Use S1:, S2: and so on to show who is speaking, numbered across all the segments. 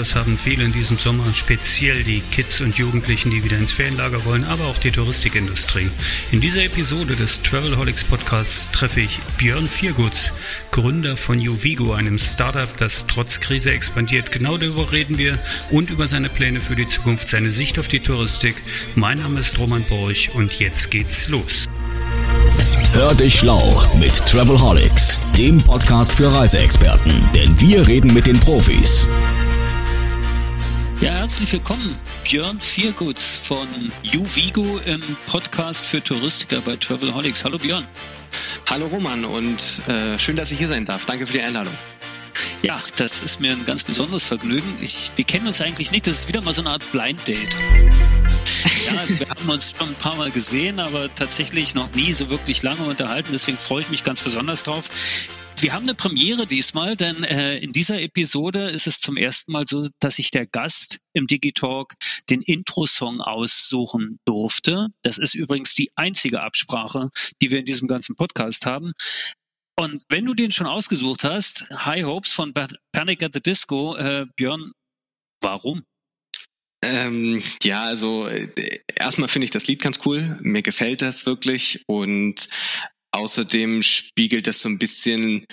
S1: das haben viele in diesem Sommer, speziell die Kids und Jugendlichen, die wieder ins Ferienlager wollen, aber auch die Touristikindustrie. In dieser Episode des Travelholics Podcasts treffe ich Björn Vierguts, Gründer von Uvigo, einem Startup, das trotz Krise expandiert. Genau darüber reden wir und über seine Pläne für die Zukunft, seine Sicht auf die Touristik. Mein Name ist Roman Borch und jetzt geht's los.
S2: Hör dich schlau mit Travelholics, dem Podcast für Reiseexperten, denn wir reden mit den Profis.
S3: Ja, herzlich willkommen, Björn Vierguts von Uvigo im Podcast für Touristiker bei Travelholics. Hallo Björn.
S4: Hallo Roman und äh, schön, dass ich hier sein darf. Danke für die Einladung.
S3: Ja, das ist mir ein ganz besonderes Vergnügen. Ich, wir kennen uns eigentlich nicht. Das ist wieder mal so eine Art Blind Date. Ja, wir haben uns schon ein paar Mal gesehen, aber tatsächlich noch nie so wirklich lange unterhalten. Deswegen freue ich mich ganz besonders drauf. Wir haben eine Premiere diesmal, denn äh, in dieser Episode ist es zum ersten Mal so, dass sich der Gast im Digitalk den Intro-Song aussuchen durfte. Das ist übrigens die einzige Absprache, die wir in diesem ganzen Podcast haben. Und wenn du den schon ausgesucht hast, High Hopes von Panic at the Disco, äh, Björn, warum?
S4: Ähm, ja, also äh, erstmal finde ich das Lied ganz cool. Mir gefällt das wirklich und außerdem spiegelt das so ein bisschen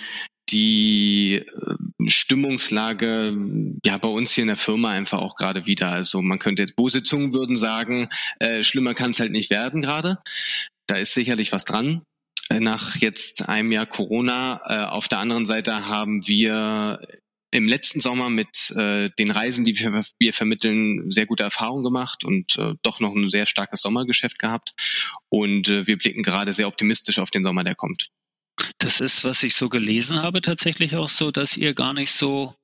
S4: die äh, Stimmungslage ja bei uns hier in der Firma einfach auch gerade wieder. Also man könnte jetzt böse Zungen würden sagen, äh, schlimmer kann es halt nicht werden gerade. Da ist sicherlich was dran. Äh, nach jetzt einem Jahr Corona. Äh, auf der anderen Seite haben wir im letzten Sommer mit äh, den Reisen, die wir, wir vermitteln, sehr gute Erfahrungen gemacht und äh, doch noch ein sehr starkes Sommergeschäft gehabt. Und äh, wir blicken gerade sehr optimistisch auf den Sommer, der kommt.
S3: Das ist, was ich so gelesen habe, tatsächlich auch so, dass ihr gar nicht so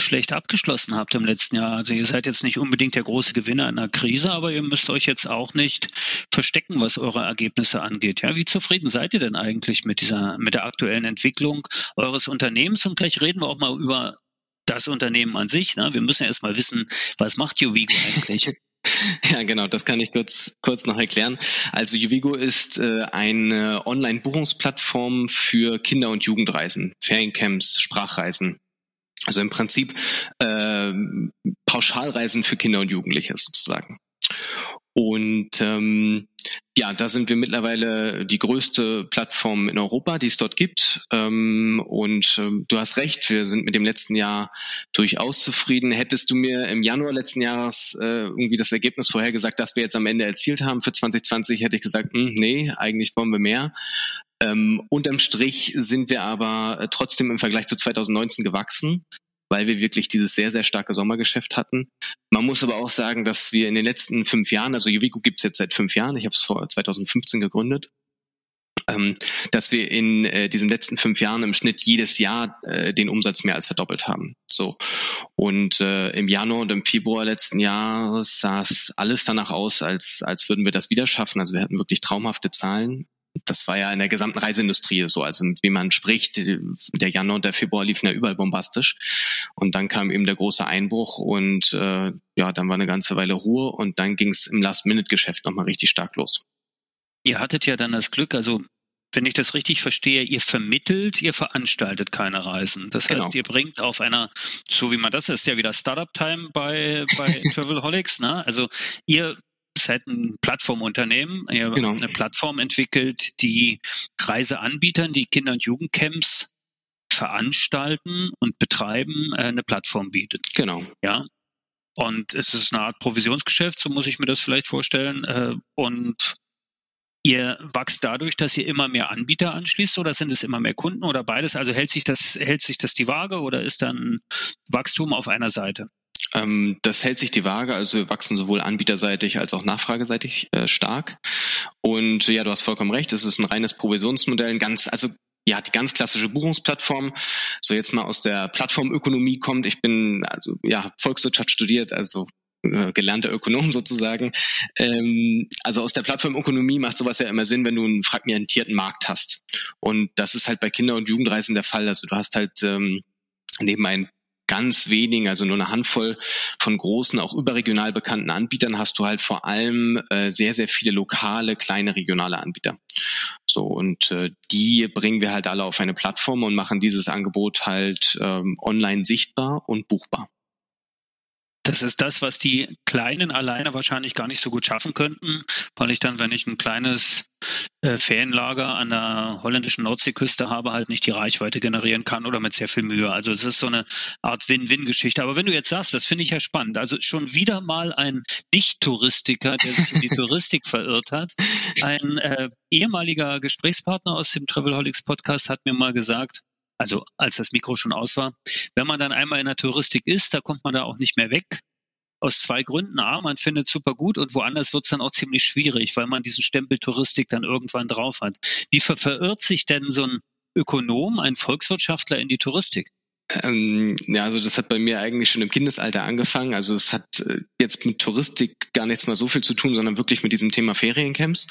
S3: schlecht abgeschlossen habt im letzten Jahr. Also ihr seid jetzt nicht unbedingt der große Gewinner in einer Krise, aber ihr müsst euch jetzt auch nicht verstecken, was eure Ergebnisse angeht. Ja, wie zufrieden seid ihr denn eigentlich mit dieser, mit der aktuellen Entwicklung eures Unternehmens? Und gleich reden wir auch mal über das Unternehmen an sich. Ne? Wir müssen ja erstmal wissen, was macht Juvigo eigentlich?
S4: Ja, genau, das kann ich kurz, kurz noch erklären. Also Juvigo ist äh, eine Online-Buchungsplattform für Kinder- und Jugendreisen, Feriencamps, Sprachreisen. Also im Prinzip äh, Pauschalreisen für Kinder und Jugendliche sozusagen. Und ähm, ja, da sind wir mittlerweile die größte Plattform in Europa, die es dort gibt. Ähm, und ähm, du hast recht, wir sind mit dem letzten Jahr durchaus zufrieden. Hättest du mir im Januar letzten Jahres äh, irgendwie das Ergebnis vorhergesagt, das wir jetzt am Ende erzielt haben für 2020, hätte ich gesagt, hm, nee, eigentlich wollen wir mehr. Ähm, unterm Strich sind wir aber trotzdem im Vergleich zu 2019 gewachsen weil wir wirklich dieses sehr, sehr starke Sommergeschäft hatten. Man muss aber auch sagen, dass wir in den letzten fünf Jahren, also Juvico gibt's jetzt seit fünf Jahren, ich habe es vor 2015 gegründet, ähm, dass wir in äh, diesen letzten fünf Jahren im Schnitt jedes Jahr äh, den Umsatz mehr als verdoppelt haben. So und äh, im Januar und im Februar letzten Jahres sah es alles danach aus, als als würden wir das wieder schaffen. Also wir hatten wirklich traumhafte Zahlen das war ja in der gesamten Reiseindustrie so, also wie man spricht, der Januar und der Februar liefen ja überall bombastisch und dann kam eben der große Einbruch und äh, ja, dann war eine ganze Weile Ruhe und dann ging es im Last-Minute-Geschäft nochmal richtig stark los.
S3: Ihr hattet ja dann das Glück, also wenn ich das richtig verstehe, ihr vermittelt, ihr veranstaltet keine Reisen. Das heißt, genau. ihr bringt auf einer, so wie man das ist, ja wieder Startup-Time bei, bei Travelholics, ne? Also ihr seid ein Plattformunternehmen. Ihr habt genau. eine Plattform entwickelt, die Reiseanbietern, die Kinder- und Jugendcamps veranstalten und betreiben, äh, eine Plattform bietet.
S4: Genau.
S3: Ja. Und es ist eine Art Provisionsgeschäft, so muss ich mir das vielleicht vorstellen. Äh, und ihr wächst dadurch, dass ihr immer mehr Anbieter anschließt oder sind es immer mehr Kunden oder beides? Also hält sich das, hält sich das die Waage oder ist dann Wachstum auf einer Seite?
S4: Ähm, das hält sich die Waage, also wir wachsen sowohl anbieterseitig als auch nachfrageseitig äh, stark. Und ja, du hast vollkommen recht, es ist ein reines Provisionsmodell, ein ganz, also ja, die ganz klassische Buchungsplattform. So jetzt mal aus der Plattformökonomie kommt. Ich bin also ja Volkswirtschaft studiert, also äh, gelernter Ökonom sozusagen. Ähm, also aus der Plattformökonomie macht sowas ja immer Sinn, wenn du einen fragmentierten Markt hast. Und das ist halt bei Kinder- und Jugendreisen der Fall. Also du hast halt ähm, neben einem ganz wenigen, also nur eine Handvoll von großen, auch überregional bekannten Anbietern hast du halt vor allem äh, sehr, sehr viele lokale, kleine regionale Anbieter. So, und äh, die bringen wir halt alle auf eine Plattform und machen dieses Angebot halt ähm, online sichtbar und buchbar.
S3: Das ist das, was die Kleinen alleine wahrscheinlich gar nicht so gut schaffen könnten, weil ich dann, wenn ich ein kleines äh, Ferienlager an der holländischen Nordseeküste habe, halt nicht die Reichweite generieren kann oder mit sehr viel Mühe. Also es ist so eine Art Win-Win-Geschichte. Aber wenn du jetzt sagst, das finde ich ja spannend. Also schon wieder mal ein Nicht-Touristiker, der sich in die Touristik verirrt hat. Ein äh, ehemaliger Gesprächspartner aus dem Travelholics Podcast hat mir mal gesagt, also als das Mikro schon aus war. Wenn man dann einmal in der Touristik ist, da kommt man da auch nicht mehr weg. Aus zwei Gründen. A, man findet es super gut und woanders wird es dann auch ziemlich schwierig, weil man diesen Stempel Touristik dann irgendwann drauf hat. Wie ver verirrt sich denn so ein Ökonom, ein Volkswirtschaftler in die Touristik?
S4: Ähm, ja, also das hat bei mir eigentlich schon im Kindesalter angefangen. Also es hat äh, jetzt mit Touristik gar nichts mehr so viel zu tun, sondern wirklich mit diesem Thema Feriencamps.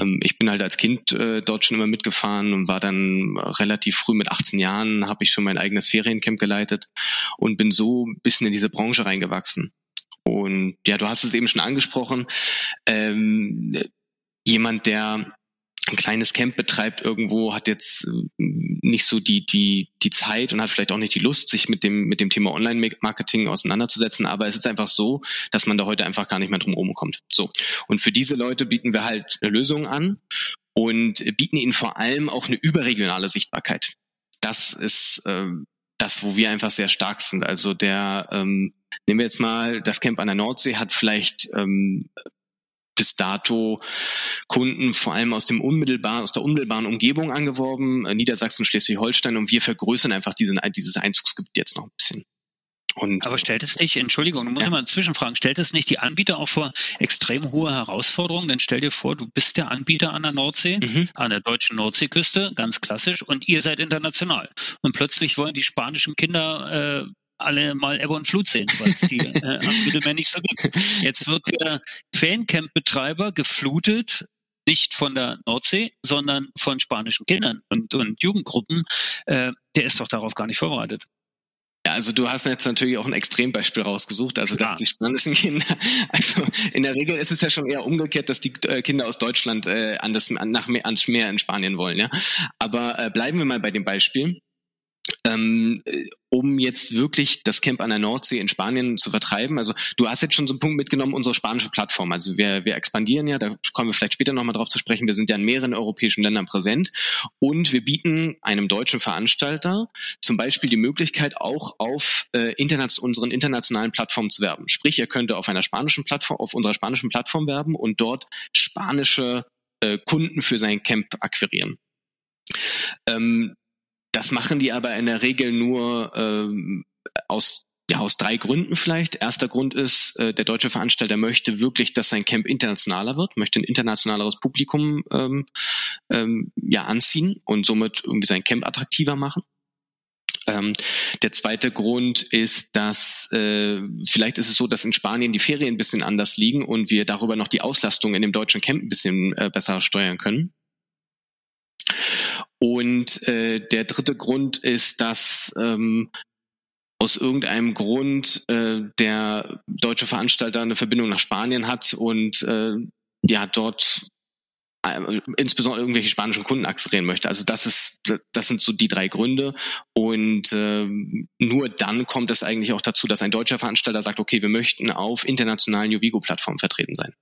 S4: Ähm, ich bin halt als Kind äh, dort schon immer mitgefahren und war dann relativ früh mit 18 Jahren, habe ich schon mein eigenes Feriencamp geleitet und bin so ein bisschen in diese Branche reingewachsen. Und ja, du hast es eben schon angesprochen. Ähm, jemand, der ein kleines Camp betreibt irgendwo, hat jetzt äh, nicht so die, die, die Zeit und hat vielleicht auch nicht die Lust, sich mit dem, mit dem Thema Online-Marketing auseinanderzusetzen. Aber es ist einfach so, dass man da heute einfach gar nicht mehr drum rumkommt. So. Und für diese Leute bieten wir halt Lösungen an und bieten ihnen vor allem auch eine überregionale Sichtbarkeit. Das ist äh, das, wo wir einfach sehr stark sind. Also der, ähm, nehmen wir jetzt mal, das Camp an der Nordsee hat vielleicht ähm, bis dato Kunden vor allem aus dem unmittelbaren, aus der unmittelbaren Umgebung angeworben, äh, Niedersachsen, Schleswig-Holstein und wir vergrößern einfach diesen, dieses Einzugsgebiet jetzt noch ein bisschen.
S3: Und Aber stellt es nicht, Entschuldigung, du musst ja. mal zwischenfragen, stellt es nicht die Anbieter auch vor extrem hohe Herausforderungen? Denn stell dir vor, du bist der Anbieter an der Nordsee, mhm. an der deutschen Nordseeküste, ganz klassisch, und ihr seid international. Und plötzlich wollen die spanischen Kinder äh, alle mal Ebbe und Flut sehen, weil es die äh, am Mittelmeer nicht so gibt. Jetzt wird der Fancamp-Betreiber geflutet, nicht von der Nordsee, sondern von spanischen Kindern und, und Jugendgruppen. Äh, der ist doch darauf gar nicht vorbereitet.
S4: Ja, also du hast jetzt natürlich auch ein Extrembeispiel rausgesucht, also dass die spanischen Kinder, also in der Regel ist es ja schon eher umgekehrt, dass die äh, Kinder aus Deutschland äh, an das, an, nach, ans Meer in Spanien wollen, ja. Aber äh, bleiben wir mal bei dem Beispiel ähm, um jetzt wirklich das Camp an der Nordsee in Spanien zu vertreiben. Also du hast jetzt schon so einen Punkt mitgenommen, unsere spanische Plattform. Also wir, wir expandieren ja, da kommen wir vielleicht später nochmal drauf zu sprechen. Wir sind ja in mehreren europäischen Ländern präsent und wir bieten einem deutschen Veranstalter zum Beispiel die Möglichkeit, auch auf äh, internet, unseren internationalen Plattformen zu werben. Sprich, er könnte auf einer spanischen Plattform, auf unserer spanischen Plattform werben und dort spanische äh, Kunden für sein Camp akquirieren. Ähm, das machen die aber in der Regel nur ähm, aus ja, aus drei Gründen vielleicht. Erster Grund ist, äh, der deutsche Veranstalter möchte wirklich, dass sein Camp internationaler wird, möchte ein internationaleres Publikum ähm, ähm, ja anziehen und somit irgendwie sein Camp attraktiver machen. Ähm, der zweite Grund ist, dass äh, vielleicht ist es so, dass in Spanien die Ferien ein bisschen anders liegen und wir darüber noch die Auslastung in dem deutschen Camp ein bisschen äh, besser steuern können. Und äh, der dritte Grund ist, dass ähm, aus irgendeinem Grund äh, der deutsche Veranstalter eine Verbindung nach Spanien hat und äh, ja dort äh, insbesondere irgendwelche spanischen Kunden akquirieren möchte. Also das ist, das sind so die drei Gründe. Und äh, nur dann kommt es eigentlich auch dazu, dass ein deutscher Veranstalter sagt, okay, wir möchten auf internationalen Uvigo-Plattformen vertreten sein.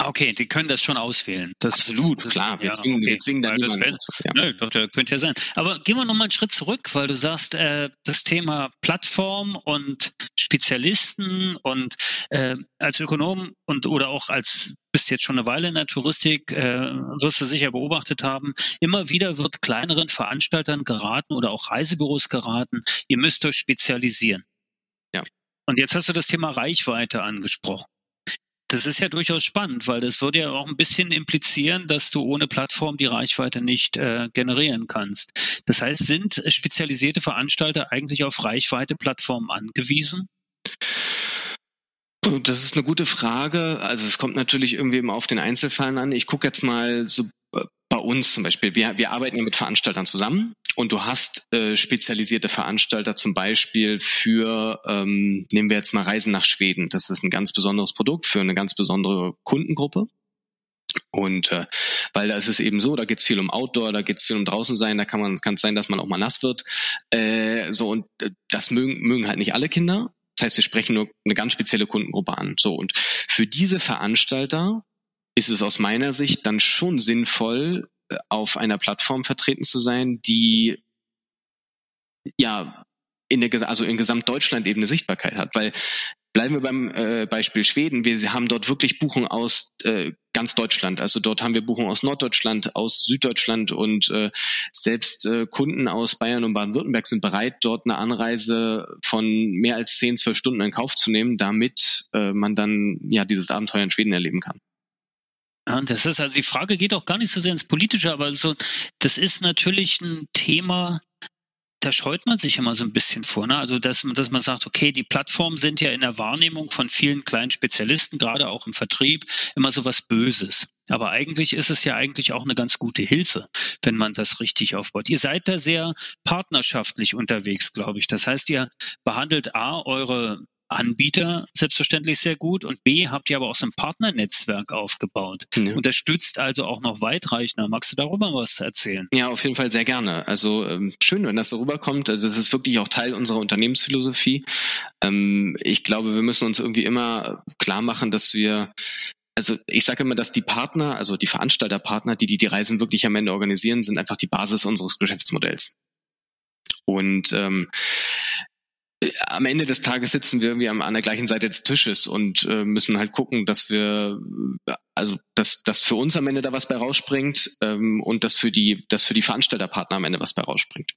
S3: Ah, okay, die können das schon auswählen.
S4: Das, Absolut, das, klar. Wir
S3: ja, zwingen, okay. wir zwingen da niemanden wär. Ja. Nö, doch, das könnte ja sein. Aber gehen wir nochmal einen Schritt zurück, weil du sagst, äh, das Thema Plattform und Spezialisten und äh, als Ökonom und oder auch als bist jetzt schon eine Weile in der Touristik, äh, wirst du sicher beobachtet haben, immer wieder wird kleineren Veranstaltern geraten oder auch Reisebüros geraten, ihr müsst euch spezialisieren. Ja. Und jetzt hast du das Thema Reichweite angesprochen. Das ist ja durchaus spannend, weil das würde ja auch ein bisschen implizieren, dass du ohne Plattform die Reichweite nicht äh, generieren kannst. Das heißt, sind spezialisierte Veranstalter eigentlich auf Reichweite-Plattformen angewiesen?
S4: Das ist eine gute Frage. Also es kommt natürlich irgendwie immer auf den Einzelfall an. Ich gucke jetzt mal so äh, bei uns zum Beispiel. Wir, wir arbeiten ja mit Veranstaltern zusammen und du hast äh, spezialisierte Veranstalter zum Beispiel für, ähm, nehmen wir jetzt mal Reisen nach Schweden. Das ist ein ganz besonderes Produkt für eine ganz besondere Kundengruppe. Und äh, weil da ist es eben so, da geht's viel um Outdoor, da geht's viel um draußen sein, da kann man kann es sein, dass man auch mal nass wird. Äh, so und äh, das mögen, mögen halt nicht alle Kinder. Das heißt, wir sprechen nur eine ganz spezielle Kundengruppe an. So, und für diese Veranstalter ist es aus meiner Sicht dann schon sinnvoll, auf einer Plattform vertreten zu sein, die ja in der, also in Gesamtdeutschland eben eine Sichtbarkeit hat, weil Bleiben wir beim äh, Beispiel Schweden. Wir haben dort wirklich Buchungen aus äh, ganz Deutschland. Also dort haben wir Buchungen aus Norddeutschland, aus Süddeutschland und äh, selbst äh, Kunden aus Bayern und Baden-Württemberg sind bereit, dort eine Anreise von mehr als zehn, zwölf Stunden in Kauf zu nehmen, damit äh, man dann ja dieses Abenteuer in Schweden erleben kann.
S3: Ja, das ist also die Frage geht auch gar nicht so sehr ins Politische, aber so das ist natürlich ein Thema, da scheut man sich immer so ein bisschen vor. Ne? Also, dass, dass man sagt, okay, die Plattformen sind ja in der Wahrnehmung von vielen kleinen Spezialisten, gerade auch im Vertrieb, immer so was Böses. Aber eigentlich ist es ja eigentlich auch eine ganz gute Hilfe, wenn man das richtig aufbaut. Ihr seid da sehr partnerschaftlich unterwegs, glaube ich. Das heißt, ihr behandelt A, eure Anbieter selbstverständlich sehr gut und B, habt ihr aber auch so ein Partnernetzwerk aufgebaut. Ja. Unterstützt also auch noch weitreichender. Magst du darüber was erzählen?
S4: Ja, auf jeden Fall sehr gerne. Also ähm, schön, wenn das so rüberkommt. Also es ist wirklich auch Teil unserer Unternehmensphilosophie. Ähm, ich glaube, wir müssen uns irgendwie immer klar machen, dass wir also ich sage immer, dass die Partner, also die Veranstalterpartner, die, die die Reisen wirklich am Ende organisieren, sind einfach die Basis unseres Geschäftsmodells. Und ähm, am Ende des Tages sitzen wir irgendwie an der gleichen Seite des Tisches und äh, müssen halt gucken, dass wir, also dass, dass für uns am Ende da was bei rausspringt ähm, und dass für die, dass für die Veranstalterpartner am Ende was bei rausspringt.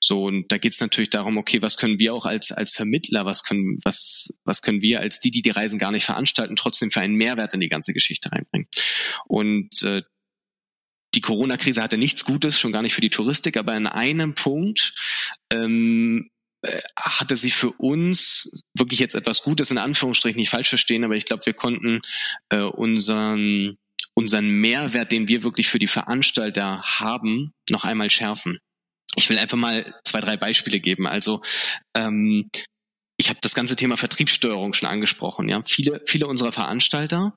S4: So und da geht es natürlich darum, okay, was können wir auch als als Vermittler, was können was was können wir als die, die die Reisen gar nicht veranstalten, trotzdem für einen Mehrwert in die ganze Geschichte reinbringen. Und äh, die Corona-Krise hatte nichts Gutes, schon gar nicht für die Touristik, aber in einem Punkt ähm, äh, hatte sie für uns wirklich jetzt etwas Gutes in Anführungsstrichen nicht falsch verstehen, aber ich glaube, wir konnten äh, unseren unseren Mehrwert, den wir wirklich für die Veranstalter haben, noch einmal schärfen. Ich will einfach mal zwei, drei Beispiele geben. Also ähm, ich habe das ganze Thema Vertriebssteuerung schon angesprochen. Ja, viele, viele unserer Veranstalter,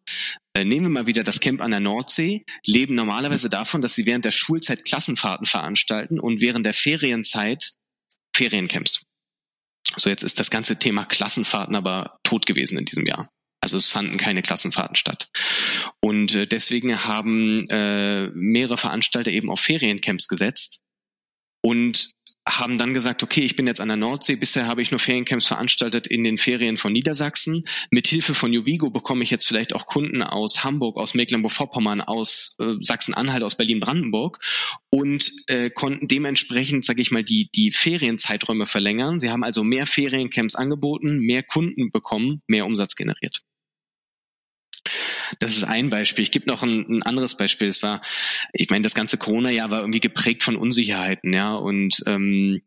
S4: äh, nehmen wir mal wieder das Camp an der Nordsee, leben normalerweise davon, dass sie während der Schulzeit Klassenfahrten veranstalten und während der Ferienzeit Feriencamps. So, jetzt ist das ganze Thema Klassenfahrten aber tot gewesen in diesem Jahr. Also es fanden keine Klassenfahrten statt. Und äh, deswegen haben äh, mehrere Veranstalter eben auf Feriencamps gesetzt und haben dann gesagt, okay, ich bin jetzt an der Nordsee, bisher habe ich nur Feriencamps veranstaltet in den Ferien von Niedersachsen. Mit Hilfe von Juvigo bekomme ich jetzt vielleicht auch Kunden aus Hamburg, aus Mecklenburg-Vorpommern, aus äh, Sachsen-Anhalt, aus Berlin-Brandenburg und äh, konnten dementsprechend, sage ich mal, die, die Ferienzeiträume verlängern. Sie haben also mehr Feriencamps angeboten, mehr Kunden bekommen, mehr Umsatz generiert. Das ist ein Beispiel. Ich gebe noch ein, ein anderes Beispiel. Es war, ich meine, das ganze Corona-Jahr war irgendwie geprägt von Unsicherheiten, ja. Und ähm,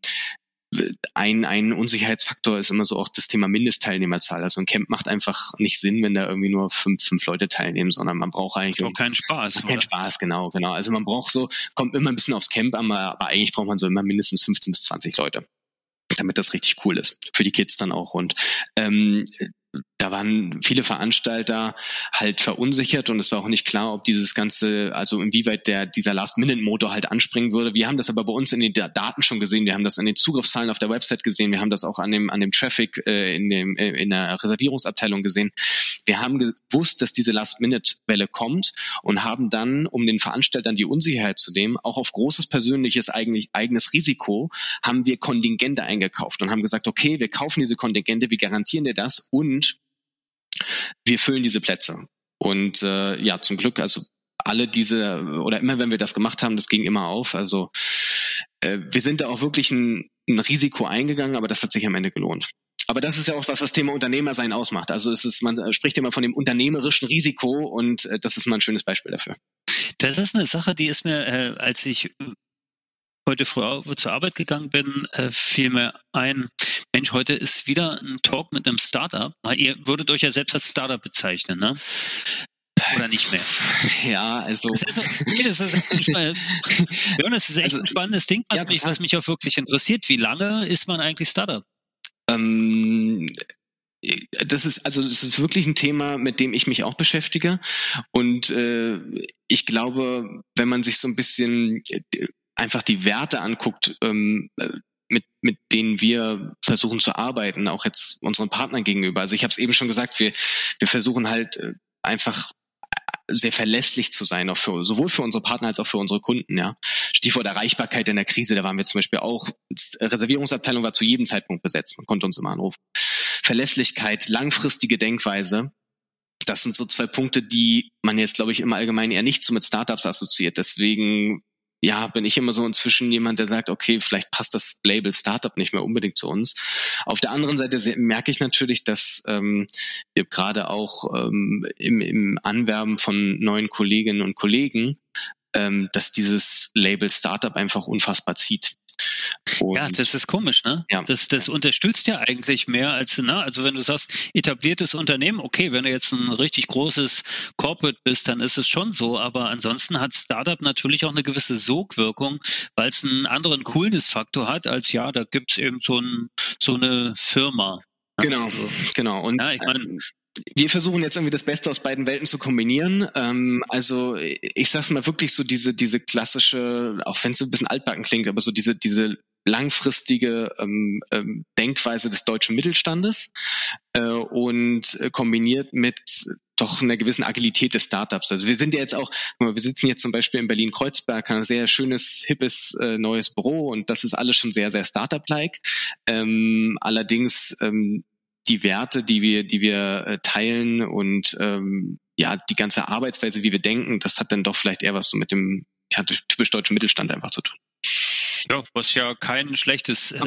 S4: ein, ein Unsicherheitsfaktor ist immer so auch das Thema Mindestteilnehmerzahl. Also ein Camp macht einfach nicht Sinn, wenn da irgendwie nur fünf, fünf Leute teilnehmen, sondern man braucht eigentlich
S3: auch keinen Spaß.
S4: Keinen Spaß, genau, genau. Also man braucht so, kommt immer ein bisschen aufs Camp an, aber eigentlich braucht man so immer mindestens 15 bis 20 Leute damit das richtig cool ist. Für die Kids dann auch. Und ähm, da waren viele Veranstalter halt verunsichert und es war auch nicht klar, ob dieses ganze, also inwieweit der dieser Last-Minute-Motor halt anspringen würde. Wir haben das aber bei uns in den Daten schon gesehen, wir haben das an den Zugriffszahlen auf der Website gesehen, wir haben das auch an dem an dem Traffic äh, in dem äh, in der Reservierungsabteilung gesehen. Wir haben gewusst, dass diese Last-Minute-Welle kommt und haben dann, um den Veranstaltern die Unsicherheit zu nehmen, auch auf großes persönliches eigentlich eigenes Risiko, haben wir Kontingente eingekauft und haben gesagt, okay, wir kaufen diese Kontingente, wir garantieren dir das und wir füllen diese Plätze. Und äh, ja, zum Glück, also alle diese, oder immer wenn wir das gemacht haben, das ging immer auf. Also äh, wir sind da auch wirklich ein, ein Risiko eingegangen, aber das hat sich am Ende gelohnt. Aber das ist ja auch, was das Thema Unternehmersein ausmacht. Also es ist, man spricht immer von dem unternehmerischen Risiko und äh, das ist mal ein schönes Beispiel dafür.
S3: Das ist eine Sache, die ist mir, äh, als ich heute früh zur Arbeit gegangen bin, äh, fiel mir ein, Mensch, heute ist wieder ein Talk mit einem Startup. Ihr würdet euch ja selbst als Startup bezeichnen, ne? Oder nicht mehr?
S4: Ja, also.
S3: Das ist, nee, das ist, echt, mal, ja, das ist echt also, ein spannendes Ding, was, ja, mich, was mich auch wirklich interessiert. Wie lange ist man eigentlich Startup?
S4: Ähm, das ist also das ist wirklich ein Thema, mit dem ich mich auch beschäftige und äh, ich glaube, wenn man sich so ein bisschen einfach die Werte anguckt, ähm, mit, mit denen wir versuchen zu arbeiten, auch jetzt unseren Partnern gegenüber. Also ich habe es eben schon gesagt, wir, wir versuchen halt äh, einfach sehr verlässlich zu sein, auch für, sowohl für unsere Partner als auch für unsere Kunden. Ja. Stichwort Erreichbarkeit in der Krise, da waren wir zum Beispiel auch, Reservierungsabteilung war zu jedem Zeitpunkt besetzt, man konnte uns immer anrufen. Verlässlichkeit, langfristige Denkweise, das sind so zwei Punkte, die man jetzt, glaube ich, im Allgemeinen eher nicht so mit Startups assoziiert. Deswegen ja, bin ich immer so inzwischen jemand, der sagt, okay, vielleicht passt das Label Startup nicht mehr unbedingt zu uns. Auf der anderen Seite merke ich natürlich, dass ähm, wir gerade auch ähm, im, im Anwerben von neuen Kolleginnen und Kollegen, ähm, dass dieses Label Startup einfach unfassbar zieht.
S3: Und ja, das ist komisch, ne? Ja. Das, das unterstützt ja eigentlich mehr als, ne? Also wenn du sagst, etabliertes Unternehmen, okay, wenn du jetzt ein richtig großes Corporate bist, dann ist es schon so, aber ansonsten hat Startup natürlich auch eine gewisse Sogwirkung, weil es einen anderen Coolness-Faktor hat, als ja, da gibt's eben so, ein, so eine Firma.
S4: Genau, also, genau. Und ja, ich mein, wir versuchen jetzt irgendwie das Beste aus beiden Welten zu kombinieren. Ähm, also ich sag's mal wirklich so diese diese klassische, auch wenn es ein bisschen altbacken klingt, aber so diese diese langfristige ähm, ähm, Denkweise des deutschen Mittelstandes äh, und kombiniert mit doch einer gewissen Agilität des Startups. Also wir sind ja jetzt auch, wir sitzen jetzt zum Beispiel in Berlin-Kreuzberg, ein sehr schönes, hippes, äh, neues Büro und das ist alles schon sehr, sehr Startup-like. Ähm, allerdings ähm, die Werte, die wir, die wir äh, teilen und ähm, ja, die ganze Arbeitsweise, wie wir denken, das hat dann doch vielleicht eher was so mit dem ja, typisch deutschen Mittelstand einfach zu tun.
S3: Ja, was ja kein schlechtes äh,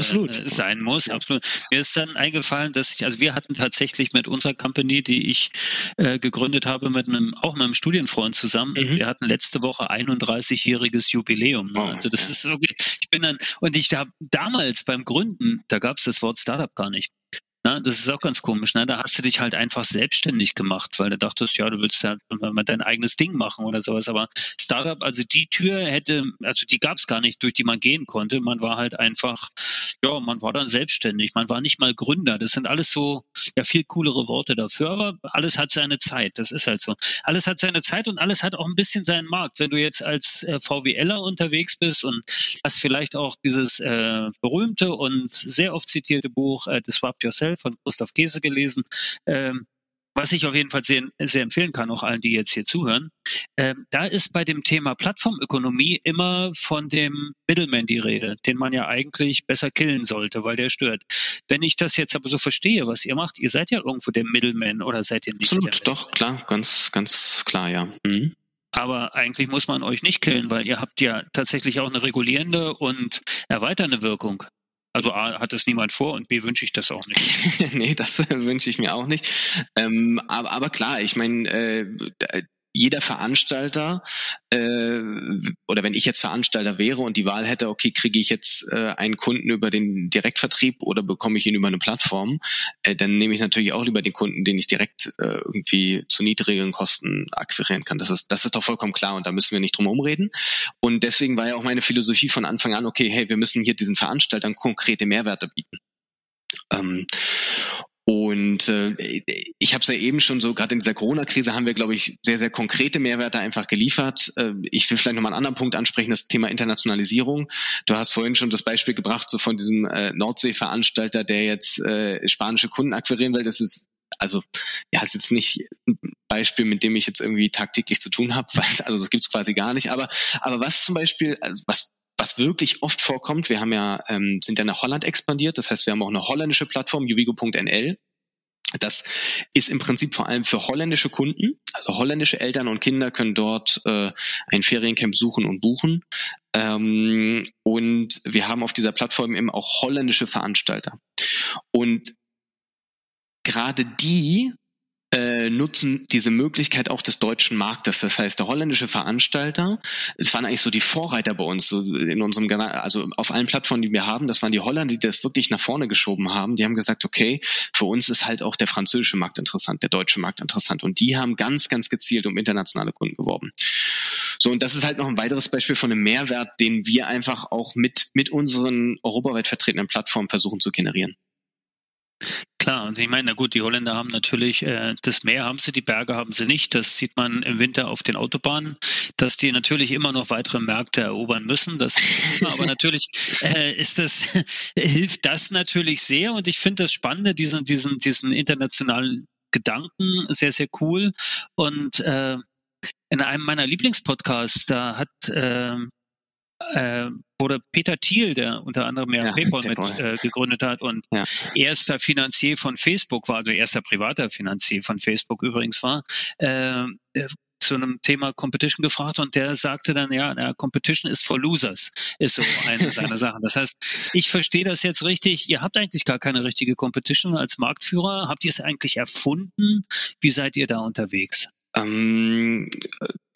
S3: sein muss. Absolut. Mir ist dann eingefallen, dass ich, also wir hatten tatsächlich mit unserer Company, die ich äh, gegründet habe, mit einem, auch mit einem Studienfreund zusammen, mhm. wir hatten letzte Woche 31-jähriges Jubiläum. Ne? Oh, also das ja. ist okay. Ich bin dann, und ich habe damals beim Gründen, da gab es das Wort Startup gar nicht. Ne? Das ist auch ganz komisch. Ne? Da hast du dich halt einfach selbstständig gemacht, weil du dachtest, ja, du willst ja mal dein eigenes Ding machen oder sowas. Aber Startup, also die Tür hätte, also die gab es gar nicht, durch die man gehen konnte. Man war halt einfach, ja, man war dann selbstständig. Man war nicht mal Gründer. Das sind alles so, ja, viel coolere Worte dafür. Aber alles hat seine Zeit. Das ist halt so. Alles hat seine Zeit und alles hat auch ein bisschen seinen Markt. Wenn du jetzt als äh, VWLer unterwegs bist und hast vielleicht auch dieses äh, berühmte und sehr oft zitierte Buch äh, Disrupt Yourself von Gustav Käse gelesen. Ähm, was ich auf jeden Fall sehr, sehr empfehlen kann, auch allen, die jetzt hier zuhören. Ähm, da ist bei dem Thema Plattformökonomie immer von dem Middleman die Rede, den man ja eigentlich besser killen sollte, weil der stört. Wenn ich das jetzt aber so verstehe, was ihr macht, ihr seid ja irgendwo der Middleman oder seid ihr nicht?
S4: Absolut, doch, klar, ganz, ganz klar, ja. Mhm.
S3: Aber eigentlich muss man euch nicht killen, weil ihr habt ja tatsächlich auch eine regulierende und erweiternde Wirkung. Also A, hat das niemand vor und B, wünsche ich das auch nicht.
S4: nee, das wünsche ich mir auch nicht. Ähm, aber, aber klar, ich meine, äh, jeder Veranstalter äh, oder wenn ich jetzt Veranstalter wäre und die Wahl hätte, okay, kriege ich jetzt äh, einen Kunden über den Direktvertrieb oder bekomme ich ihn über eine Plattform, äh, dann nehme ich natürlich auch lieber den Kunden, den ich direkt äh, irgendwie zu niedrigen Kosten akquirieren kann. Das ist, das ist doch vollkommen klar und da müssen wir nicht drum rumreden. Und deswegen war ja auch meine Philosophie von Anfang an, okay, hey, wir müssen hier diesen Veranstaltern konkrete Mehrwerte bieten. Ähm, und äh, ich habe es ja eben schon so, gerade in dieser Corona-Krise haben wir, glaube ich, sehr, sehr konkrete Mehrwerte einfach geliefert. Äh, ich will vielleicht nochmal einen anderen Punkt ansprechen, das Thema Internationalisierung. Du hast vorhin schon das Beispiel gebracht, so von diesem äh, Nordsee-Veranstalter, der jetzt äh, spanische Kunden akquirieren will. Das ist also ja, ist jetzt nicht ein Beispiel, mit dem ich jetzt irgendwie tagtäglich zu tun habe, weil also das gibt's quasi gar nicht. Aber aber was zum Beispiel, also was was wirklich oft vorkommt, wir haben ja, ähm, sind ja nach Holland expandiert, das heißt, wir haben auch eine holländische Plattform, juvigo.nl. Das ist im Prinzip vor allem für holländische Kunden, also holländische Eltern und Kinder können dort äh, ein Feriencamp suchen und buchen. Ähm, und wir haben auf dieser Plattform eben auch holländische Veranstalter. Und gerade die äh, nutzen diese Möglichkeit auch des deutschen Marktes. Das heißt, der holländische Veranstalter, es waren eigentlich so die Vorreiter bei uns, so in unserem, also auf allen Plattformen, die wir haben, das waren die Holländer, die das wirklich nach vorne geschoben haben. Die haben gesagt, okay, für uns ist halt auch der französische Markt interessant, der deutsche Markt interessant. Und die haben ganz, ganz gezielt um internationale Kunden geworben. So, und das ist halt noch ein weiteres Beispiel von einem Mehrwert, den wir einfach auch mit, mit unseren europaweit vertretenen Plattformen versuchen zu generieren
S3: Klar, und ich meine, na gut, die Holländer haben natürlich äh, das Meer haben sie, die Berge haben sie nicht. Das sieht man im Winter auf den Autobahnen, dass die natürlich immer noch weitere Märkte erobern müssen. Das, aber natürlich äh, ist das hilft das natürlich sehr. Und ich finde das Spannende, diesen diesen diesen internationalen Gedanken sehr sehr cool. Und äh, in einem meiner Lieblingspodcasts, da hat äh, äh, wurde Peter Thiel, der unter anderem ja, ja PayPal mit äh, gegründet hat und ja. erster Finanzier von Facebook war, also erster privater Finanzier von Facebook übrigens war, äh, äh, zu einem Thema Competition gefragt und der sagte dann, ja, na, Competition ist for Losers, ist so eine seiner Sachen. Das heißt, ich verstehe das jetzt richtig, ihr habt eigentlich gar keine richtige Competition als Marktführer. Habt ihr es eigentlich erfunden? Wie seid ihr da unterwegs?
S4: Ähm,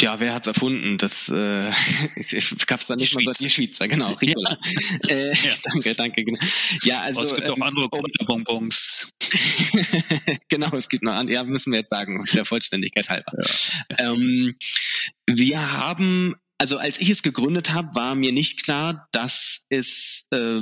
S4: ja, wer hat's erfunden? Das äh, gab's da nicht die mal so die Schweizer, genau, Ricola. Ja. Äh, ja. Danke, danke. Genau. Ja, also
S3: es gibt ähm, auch andere Bonbons.
S4: genau, es gibt noch andere. Ja, müssen wir jetzt sagen, der Vollständigkeit halber. Ja. Ähm, wir haben also als ich es gegründet habe, war mir nicht klar, dass es äh,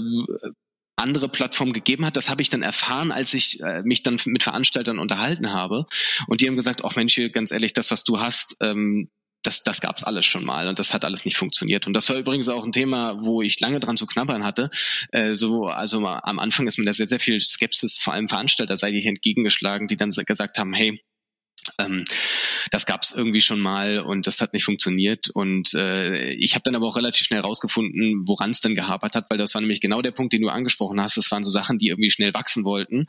S4: andere Plattformen gegeben hat. Das habe ich dann erfahren, als ich äh, mich dann mit Veranstaltern unterhalten habe. Und die haben gesagt, ach Mensch, ganz ehrlich, das, was du hast, ähm, das, das gab's alles schon mal und das hat alles nicht funktioniert. Und das war übrigens auch ein Thema, wo ich lange dran zu knabbern hatte. Äh, so, also am Anfang ist mir da sehr, sehr viel Skepsis, vor allem Veranstalterseitig entgegengeschlagen, die dann gesagt haben, hey, ähm, das gab es irgendwie schon mal und das hat nicht funktioniert. Und äh, ich habe dann aber auch relativ schnell rausgefunden, woran es denn gehapert hat, weil das war nämlich genau der Punkt, den du angesprochen hast. Das waren so Sachen, die irgendwie schnell wachsen wollten.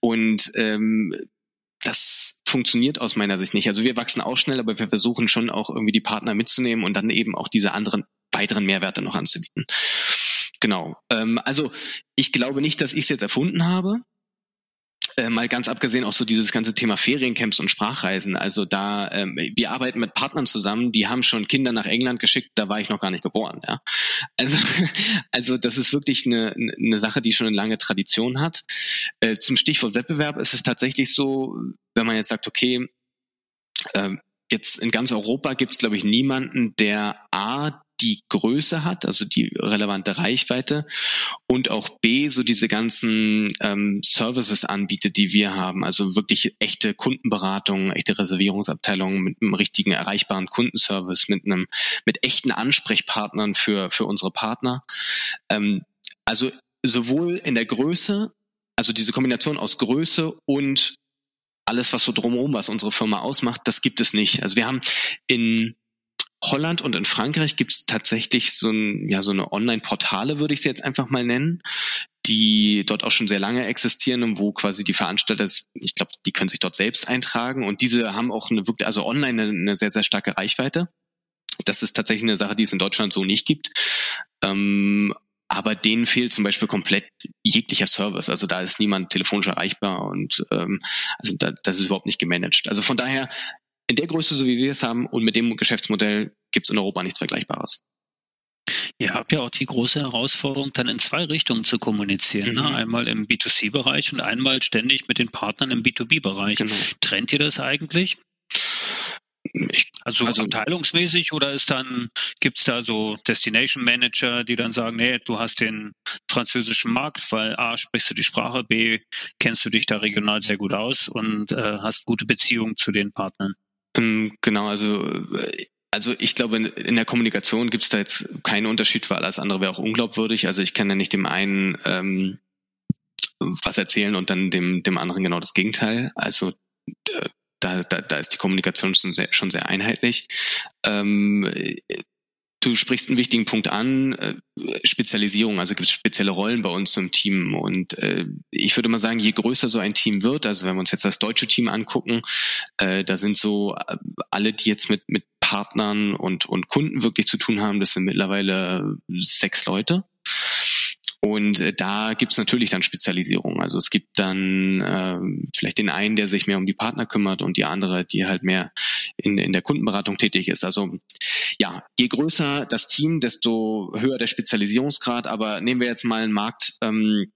S4: Und ähm, das funktioniert aus meiner Sicht nicht. Also wir wachsen auch schnell, aber wir versuchen schon auch irgendwie die Partner mitzunehmen und dann eben auch diese anderen weiteren Mehrwerte noch anzubieten. Genau. Ähm, also ich glaube nicht, dass ich es jetzt erfunden habe. Äh, mal ganz abgesehen auch so dieses ganze Thema Feriencamps und Sprachreisen. Also da, ähm, wir arbeiten mit Partnern zusammen, die haben schon Kinder nach England geschickt, da war ich noch gar nicht geboren. Ja? Also, also das ist wirklich eine, eine Sache, die schon eine lange Tradition hat. Äh, zum Stichwort Wettbewerb ist es tatsächlich so, wenn man jetzt sagt, okay, äh, jetzt in ganz Europa gibt es, glaube ich, niemanden, der A, die Größe hat, also die relevante Reichweite und auch B, so diese ganzen ähm, Services anbietet, die wir haben, also wirklich echte Kundenberatung, echte Reservierungsabteilungen mit einem richtigen erreichbaren Kundenservice, mit einem mit echten Ansprechpartnern für für unsere Partner. Ähm, also sowohl in der Größe, also diese Kombination aus Größe und alles, was so drumherum, was unsere Firma ausmacht, das gibt es nicht. Also wir haben in Holland und in Frankreich gibt es tatsächlich so, ein, ja, so eine Online-Portale, würde ich sie jetzt einfach mal nennen, die dort auch schon sehr lange existieren und wo quasi die Veranstalter, ich glaube, die können sich dort selbst eintragen und diese haben auch eine wirklich, also online eine, eine sehr, sehr starke Reichweite. Das ist tatsächlich eine Sache, die es in Deutschland so nicht gibt. Ähm, aber denen fehlt zum Beispiel komplett jeglicher Service. Also da ist niemand telefonisch erreichbar und ähm, also da, das ist überhaupt nicht gemanagt. Also von daher in der Größe, so wie wir es haben und mit dem Geschäftsmodell gibt es in Europa nichts Vergleichbares.
S3: Ihr habt ja auch die große Herausforderung, dann in zwei Richtungen zu kommunizieren. Ne? Mhm. Ne? Einmal im B2C-Bereich und einmal ständig mit den Partnern im B2B-Bereich. Genau. Trennt ihr das eigentlich? Ich, also, also abteilungsmäßig oder ist dann, gibt's da so Destination Manager, die dann sagen, nee, du hast den französischen Markt, weil A, sprichst du die Sprache, B, kennst du dich da regional sehr gut aus und äh, hast gute Beziehungen zu den Partnern.
S4: Ähm, genau, also also ich glaube, in der Kommunikation gibt es da jetzt keinen Unterschied, weil alles andere wäre auch unglaubwürdig. Also ich kann ja nicht dem einen ähm, was erzählen und dann dem, dem anderen genau das Gegenteil. Also äh, da, da, da ist die Kommunikation schon sehr, schon sehr einheitlich. Ähm, Du sprichst einen wichtigen Punkt an, äh, Spezialisierung, also gibt es spezielle Rollen bei uns im Team. Und äh, ich würde mal sagen, je größer so ein Team wird, also wenn wir uns jetzt das deutsche Team angucken, äh, da sind so äh, alle, die jetzt mit, mit Partnern und, und Kunden wirklich zu tun haben, das sind mittlerweile sechs Leute. Und äh, da gibt's natürlich dann Spezialisierung. Also es gibt dann äh, vielleicht den einen, der sich mehr um die Partner kümmert und die andere, die halt mehr in, in der Kundenberatung tätig ist. Also ja, je größer das Team, desto höher der Spezialisierungsgrad. Aber nehmen wir jetzt mal einen Markt, ähm,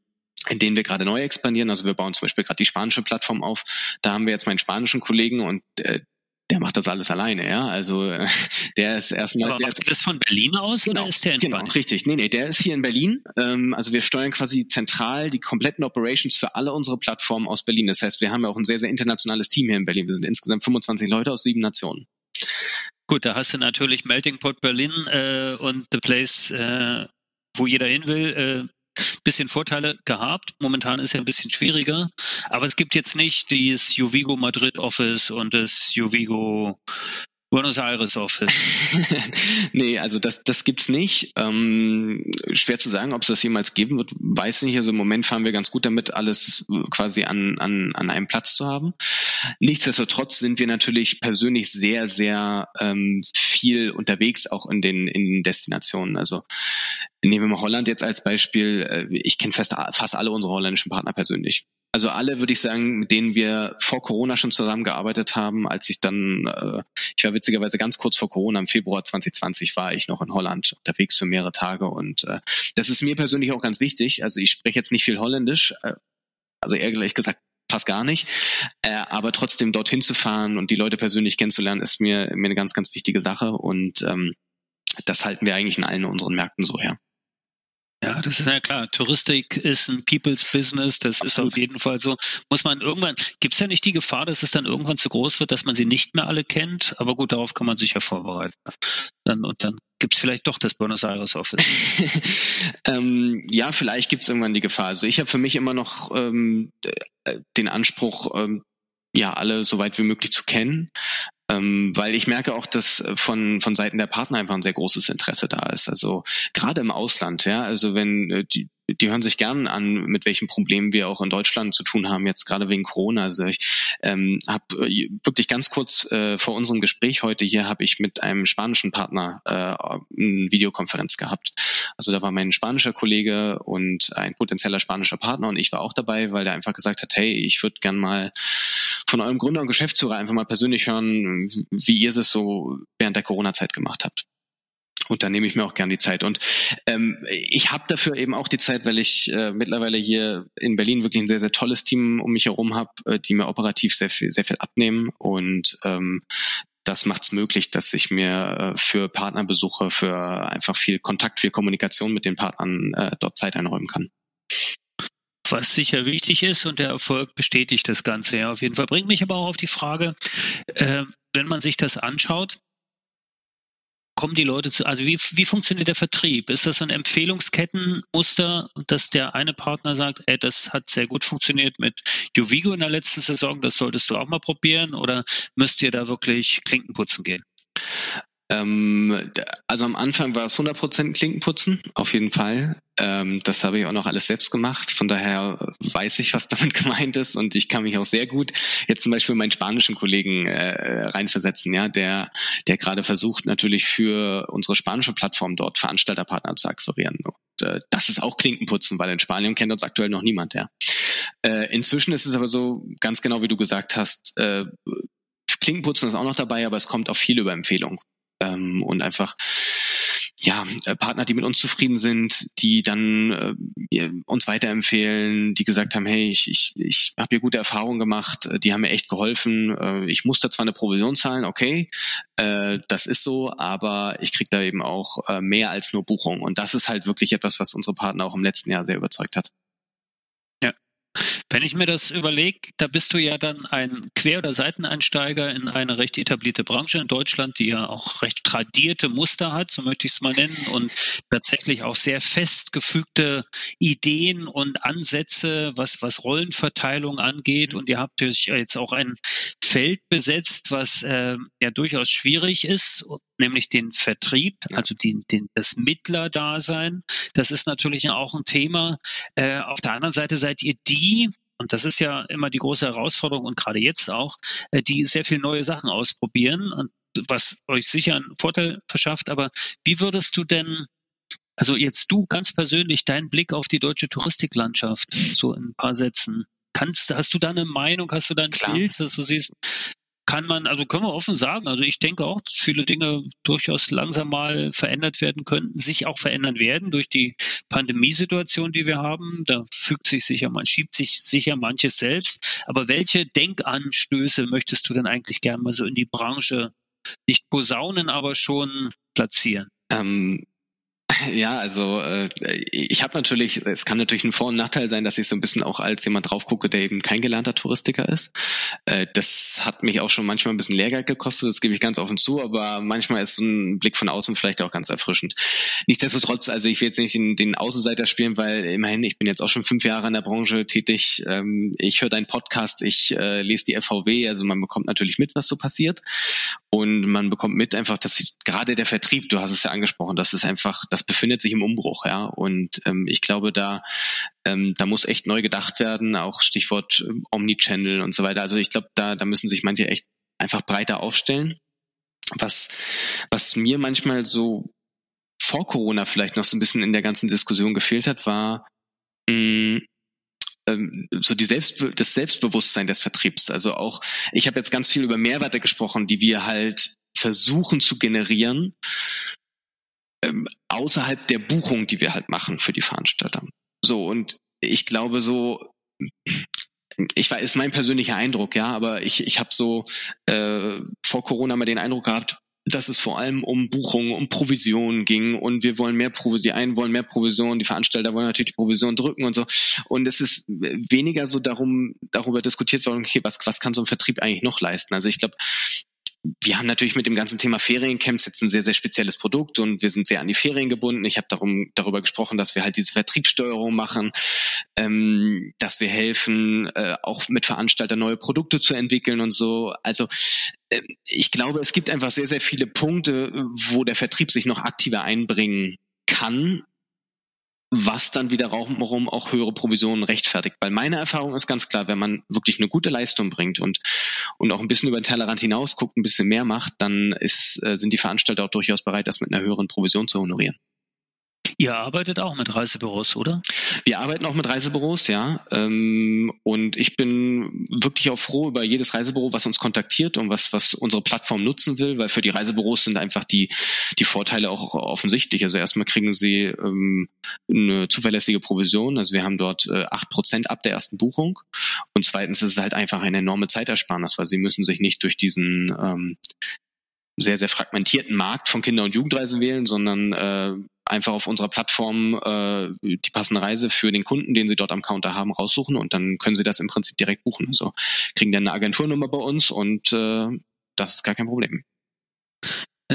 S4: in denen wir gerade neu expandieren. Also wir bauen zum Beispiel gerade die spanische Plattform auf. Da haben wir jetzt meinen spanischen Kollegen und äh, der macht das alles alleine, ja. Also der ist erstmal.
S3: Aber
S4: der
S3: macht das von Berlin aus
S4: genau,
S3: oder ist der in
S4: Genau,
S3: Spanien?
S4: richtig. Nee, nee, der ist hier in Berlin. Ähm, also wir steuern quasi zentral die kompletten Operations für alle unsere Plattformen aus Berlin. Das heißt, wir haben ja auch ein sehr, sehr internationales Team hier in Berlin. Wir sind insgesamt 25 Leute aus sieben Nationen.
S3: Gut, da hast du natürlich Melting Pot Berlin äh, und The Place, äh, wo jeder hin will. Äh, bisschen Vorteile gehabt. Momentan ist ja ein bisschen schwieriger. Aber es gibt jetzt nicht dieses Juvigo Madrid Office und das Juvigo Buenos Aires Office.
S4: nee, also das, das gibt's nicht. Ähm, schwer zu sagen, ob es das jemals geben wird, weiß nicht. Also im Moment fahren wir ganz gut damit, alles quasi an, an, an einem Platz zu haben. Nichtsdestotrotz sind wir natürlich persönlich sehr, sehr ähm, viel unterwegs, auch in den, in den Destinationen. Also nehmen wir mal Holland jetzt als Beispiel. Äh, Ich kenne fast, fast alle unsere holländischen Partner persönlich. Also alle würde ich sagen, mit denen wir vor Corona schon zusammengearbeitet haben, als ich dann, äh, ich war witzigerweise ganz kurz vor Corona, im Februar 2020 war ich noch in Holland unterwegs für mehrere Tage und äh, das ist mir persönlich auch ganz wichtig. Also ich spreche jetzt nicht viel Holländisch, äh, also ehrlich gesagt fast gar nicht, äh, aber trotzdem dorthin zu fahren und die Leute persönlich kennenzulernen, ist mir, mir eine ganz, ganz wichtige Sache und ähm, das halten wir eigentlich in allen unseren Märkten so her.
S3: Ja, das ist ja klar. Touristik ist ein People's Business. Das ist auf jeden Fall so. Muss man irgendwann, gibt es ja nicht die Gefahr, dass es dann irgendwann zu groß wird, dass man sie nicht mehr alle kennt? Aber gut, darauf kann man sich ja vorbereiten. Dann, und dann gibt es vielleicht doch das Buenos Aires Office.
S4: ähm, ja, vielleicht gibt es irgendwann die Gefahr. Also ich habe für mich immer noch ähm, den Anspruch, ähm, ja, alle so weit wie möglich zu kennen. Ähm, weil ich merke auch, dass von, von Seiten der Partner einfach ein sehr großes Interesse da ist. Also gerade im Ausland, ja, also wenn äh, die, die hören sich gern an, mit welchen Problemen wir auch in Deutschland zu tun haben, jetzt gerade wegen Corona. Also ich ähm, habe äh, wirklich ganz kurz äh, vor unserem Gespräch heute hier habe ich mit einem spanischen Partner äh, eine Videokonferenz gehabt. Also da war mein spanischer Kollege und ein potenzieller spanischer Partner und ich war auch dabei, weil der einfach gesagt hat, hey, ich würde gern mal von eurem Gründer und Geschäftsführer einfach mal persönlich hören, wie ihr es so während der Corona-Zeit gemacht habt. Und da nehme ich mir auch gern die Zeit. Und ähm, ich habe dafür eben auch die Zeit, weil ich äh, mittlerweile hier in Berlin wirklich ein sehr, sehr tolles Team um mich herum habe, äh, die mir operativ sehr viel, sehr viel abnehmen. Und ähm, das macht es möglich, dass ich mir äh, für Partnerbesuche, für einfach viel Kontakt, viel Kommunikation mit den Partnern äh, dort Zeit einräumen kann
S3: was sicher wichtig ist und der Erfolg bestätigt das Ganze ja auf jeden Fall. Bringt mich aber auch auf die Frage, äh, wenn man sich das anschaut, kommen die Leute zu, also wie, wie funktioniert der Vertrieb? Ist das so ein Empfehlungskettenmuster, dass der eine Partner sagt, ey, das hat sehr gut funktioniert mit Juvigo in der letzten Saison, das solltest du auch mal probieren oder müsst ihr da wirklich Klinken putzen gehen?
S4: Also am Anfang war es 100% Klinkenputzen, auf jeden Fall. Ähm, das habe ich auch noch alles selbst gemacht. Von daher weiß ich, was damit gemeint ist und ich kann mich auch sehr gut jetzt zum Beispiel meinen spanischen Kollegen äh, reinversetzen, ja, der der gerade versucht natürlich für unsere spanische Plattform dort Veranstalterpartner zu akquirieren. Und äh, das ist auch Klinkenputzen, weil in Spanien kennt uns aktuell noch niemand, ja. Äh, inzwischen ist es aber so, ganz genau wie du gesagt hast, äh, Klinkenputzen ist auch noch dabei, aber es kommt auch viel über Empfehlung ähm, und einfach ja, Partner, die mit uns zufrieden sind, die dann äh, uns weiterempfehlen, die gesagt haben, hey, ich, ich, ich habe hier gute Erfahrungen gemacht, die haben mir echt geholfen. Äh, ich muss da zwar eine Provision zahlen, okay, äh, das ist so, aber ich kriege da eben auch äh, mehr als nur Buchung. Und das ist halt wirklich etwas, was unsere Partner auch im letzten Jahr sehr überzeugt hat.
S3: Wenn ich mir das überlege, da bist du ja dann ein Quer- oder Seiteneinsteiger in eine recht etablierte Branche in Deutschland, die ja auch recht tradierte Muster hat, so möchte ich es mal nennen, und tatsächlich auch sehr festgefügte Ideen und Ansätze, was, was Rollenverteilung angeht. Und ihr habt jetzt auch ein Feld besetzt, was äh, ja durchaus schwierig ist, nämlich den Vertrieb, also den, den, das Mittlerdasein. Das ist natürlich auch ein Thema. Äh, auf der anderen Seite seid ihr die, und das ist ja immer die große Herausforderung und gerade jetzt auch, äh, die sehr viel neue Sachen ausprobieren und was euch sicher einen Vorteil verschafft. Aber wie würdest du denn, also jetzt du ganz persönlich, deinen Blick auf die deutsche Touristiklandschaft, so in ein paar Sätzen, kannst, hast du da eine Meinung, hast du da ein
S4: Klar.
S3: Bild, was du siehst? Kann man, also können wir offen sagen, also ich denke auch, dass viele Dinge durchaus langsam mal verändert werden könnten, sich auch verändern werden durch die Pandemiesituation, die wir haben. Da fügt sich sicher, man schiebt sich sicher manches selbst. Aber welche Denkanstöße möchtest du denn eigentlich gerne mal so in die Branche nicht posaunen, aber schon platzieren?
S4: Ähm, ja, also äh, ich habe natürlich, es kann natürlich ein Vor- und Nachteil sein, dass ich so ein bisschen auch als jemand drauf gucke, der eben kein gelernter Touristiker ist. Äh, das hat mich auch schon manchmal ein bisschen Lehrgeld gekostet, das gebe ich ganz offen zu, aber manchmal ist so ein Blick von außen vielleicht auch ganz erfrischend. Nichtsdestotrotz, also ich will jetzt nicht in den Außenseiter spielen, weil immerhin, ich bin jetzt auch schon fünf Jahre in der Branche tätig. Ähm, ich höre deinen Podcast, ich äh, lese die FVW, also man bekommt natürlich mit, was so passiert. Und man bekommt mit einfach, dass sich, gerade der Vertrieb, du hast es ja angesprochen, das ist einfach, das befindet sich im Umbruch, ja. Und ähm, ich glaube, da ähm, da muss echt neu gedacht werden, auch Stichwort ähm, Omnichannel und so weiter. Also ich glaube, da da müssen sich manche echt einfach breiter aufstellen. Was was mir manchmal so vor Corona vielleicht noch so ein bisschen in der ganzen Diskussion gefehlt hat, war mh, ähm, so die Selbst das Selbstbewusstsein des Vertriebs. Also auch, ich habe jetzt ganz viel über Mehrwerte gesprochen, die wir halt versuchen zu generieren, ähm, außerhalb der Buchung, die wir halt machen für die Veranstalter. So, und ich glaube so, ich war, ist mein persönlicher Eindruck, ja, aber ich, ich habe so äh, vor Corona mal den Eindruck gehabt, dass es vor allem um Buchungen, um Provisionen ging und wir wollen mehr Provision, die einen wollen mehr Provision, die Veranstalter wollen natürlich die Provision drücken und so. Und es ist weniger so darum, darüber diskutiert worden, okay, was, was kann so ein Vertrieb eigentlich noch leisten? Also ich glaube, wir haben natürlich mit dem ganzen Thema Feriencamps jetzt ein sehr, sehr spezielles Produkt und wir sind sehr an die Ferien gebunden. Ich habe darum, darüber gesprochen, dass wir halt diese Vertriebssteuerung machen, ähm, dass wir helfen, äh, auch mit Veranstaltern neue Produkte zu entwickeln und so. Also ich glaube, es gibt einfach sehr, sehr viele Punkte, wo der Vertrieb sich noch aktiver einbringen kann was dann wiederum auch höhere Provisionen rechtfertigt. Weil meine Erfahrung ist ganz klar, wenn man wirklich eine gute Leistung bringt und, und auch ein bisschen über den Tellerrand hinaus guckt, ein bisschen mehr macht, dann ist, äh, sind die Veranstalter auch durchaus bereit, das mit einer höheren Provision zu honorieren.
S3: Ihr arbeitet auch mit Reisebüros, oder?
S4: Wir arbeiten auch mit Reisebüros, ja. Ähm, und ich bin wirklich auch froh über jedes Reisebüro, was uns kontaktiert und was, was unsere Plattform nutzen will, weil für die Reisebüros sind einfach die, die Vorteile auch offensichtlich. Also erstmal kriegen sie ähm, eine zuverlässige Provision. Also wir haben dort äh, acht Prozent ab der ersten Buchung. Und zweitens ist es halt einfach eine enorme Zeitersparnis, weil sie müssen sich nicht durch diesen ähm, sehr, sehr fragmentierten Markt von Kinder- und Jugendreisen wählen, sondern äh, einfach auf unserer Plattform äh, die passende Reise für den Kunden, den Sie dort am Counter haben, raussuchen und dann können Sie das im Prinzip direkt buchen. Also kriegen dann eine Agenturnummer bei uns und äh, das ist gar kein Problem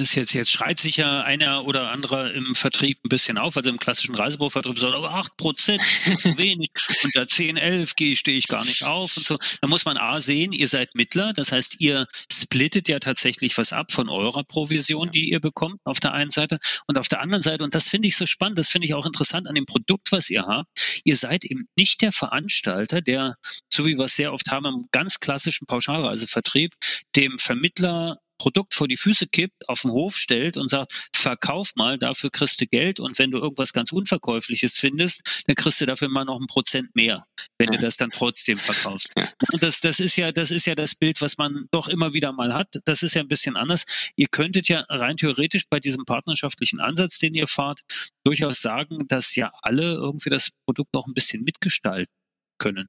S3: ist jetzt, jetzt schreit sich ja einer oder andere im Vertrieb ein bisschen auf, also im klassischen Reisebürovertrieb sagt, aber 8 Prozent, zu wenig, unter 10, 11 stehe ich gar nicht auf und so. Da muss man A sehen, ihr seid Mittler, das heißt, ihr splittet ja tatsächlich was ab von eurer Provision, die ihr bekommt, auf der einen Seite. Und auf der anderen Seite, und das finde ich so spannend, das finde ich auch interessant an dem Produkt, was ihr habt, ihr seid eben nicht der Veranstalter, der, so wie wir es sehr oft haben im ganz klassischen Pauschalreisevertrieb, dem Vermittler Produkt vor die Füße kippt, auf den Hof stellt und sagt, verkauf mal, dafür kriegst du Geld und wenn du irgendwas ganz Unverkäufliches findest, dann kriegst du dafür mal noch ein Prozent mehr, wenn ja. du das dann trotzdem verkaufst. Und das, das ist ja, das ist ja das Bild, was man doch immer wieder mal hat. Das ist ja ein bisschen anders. Ihr könntet ja rein theoretisch bei diesem partnerschaftlichen Ansatz, den ihr fahrt, durchaus sagen, dass ja alle irgendwie das Produkt auch ein bisschen mitgestalten können.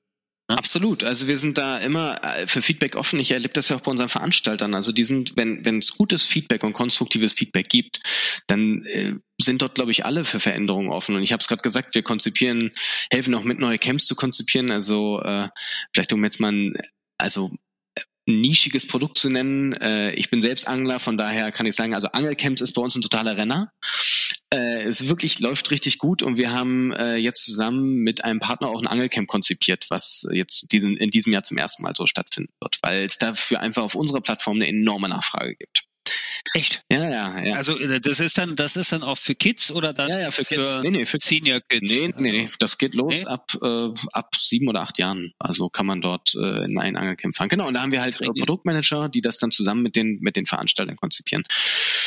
S4: Absolut. Also wir sind da immer äh, für Feedback offen. Ich erlebe das ja auch bei unseren Veranstaltern. Also die sind, wenn wenn es gutes Feedback und konstruktives Feedback gibt, dann äh, sind dort, glaube ich, alle für Veränderungen offen. Und ich habe es gerade gesagt, wir konzipieren, helfen auch mit neue Camps zu konzipieren. Also äh, vielleicht um jetzt mal ein, also nischiges Produkt zu nennen. Äh, ich bin selbst Angler, von daher kann ich sagen, also Angelcamps ist bei uns ein totaler Renner. Äh, es wirklich läuft richtig gut und wir haben äh, jetzt zusammen mit einem Partner auch ein Angelcamp konzipiert, was jetzt diesen, in diesem Jahr zum ersten Mal so stattfinden wird, weil es dafür einfach auf unserer Plattform eine enorme Nachfrage gibt.
S3: Echt?
S4: Ja, ja, ja.
S3: Also äh, das ist dann, das ist dann auch für Kids oder dann
S4: ja, ja, für,
S3: für,
S4: nee, nee, für
S3: Senior Kids?
S4: Nee, nee, nee, das geht los ab äh, ab sieben oder acht Jahren. Also kann man dort äh, in ein Angelcamp fahren. Genau, und da haben wir halt äh, Produktmanager, die das dann zusammen mit den mit den Veranstaltern konzipieren.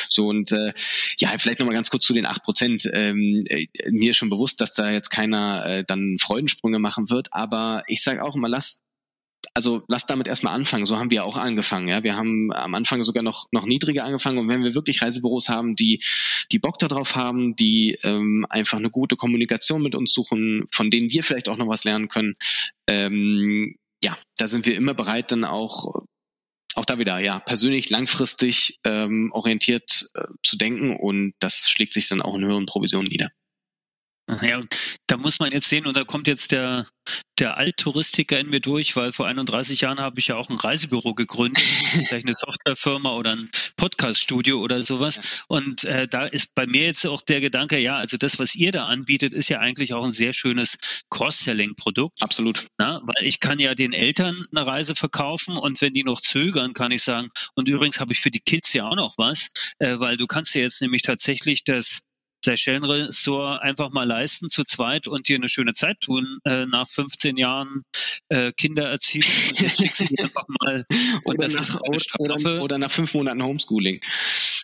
S4: So und äh, ja, vielleicht nochmal ganz kurz zu den acht Prozent. Ähm, äh, mir ist schon bewusst, dass da jetzt keiner äh, dann Freudensprünge machen wird, aber ich sage auch immer, lass also lass damit erstmal anfangen. So haben wir auch angefangen. Ja, wir haben am Anfang sogar noch noch niedriger angefangen. Und wenn wir wirklich Reisebüros haben, die die Bock darauf haben, die ähm, einfach eine gute Kommunikation mit uns suchen, von denen wir vielleicht auch noch was lernen können, ähm, ja, da sind wir immer bereit, dann auch auch da wieder, ja, persönlich langfristig ähm, orientiert äh, zu denken und das schlägt sich dann auch in höheren Provisionen nieder.
S3: Ja, da muss man jetzt sehen, und da kommt jetzt der, der Alttouristiker in mir durch, weil vor 31 Jahren habe ich ja auch ein Reisebüro gegründet, vielleicht eine Softwarefirma oder ein Podcaststudio oder sowas. Und äh, da ist bei mir jetzt auch der Gedanke, ja, also das, was ihr da anbietet, ist ja eigentlich auch ein sehr schönes Cross-Selling-Produkt.
S4: Absolut.
S3: Na, weil ich kann ja den Eltern eine Reise verkaufen und wenn die noch zögern, kann ich sagen, und übrigens habe ich für die Kids ja auch noch was, äh, weil du kannst ja jetzt nämlich tatsächlich das Seychellen-Ressort einfach mal leisten zu zweit und dir eine schöne Zeit tun äh, nach 15 Jahren äh, Kindererziehung einfach mal
S4: und oder, das nach, oder, oder, nach fünf Monaten Homeschooling.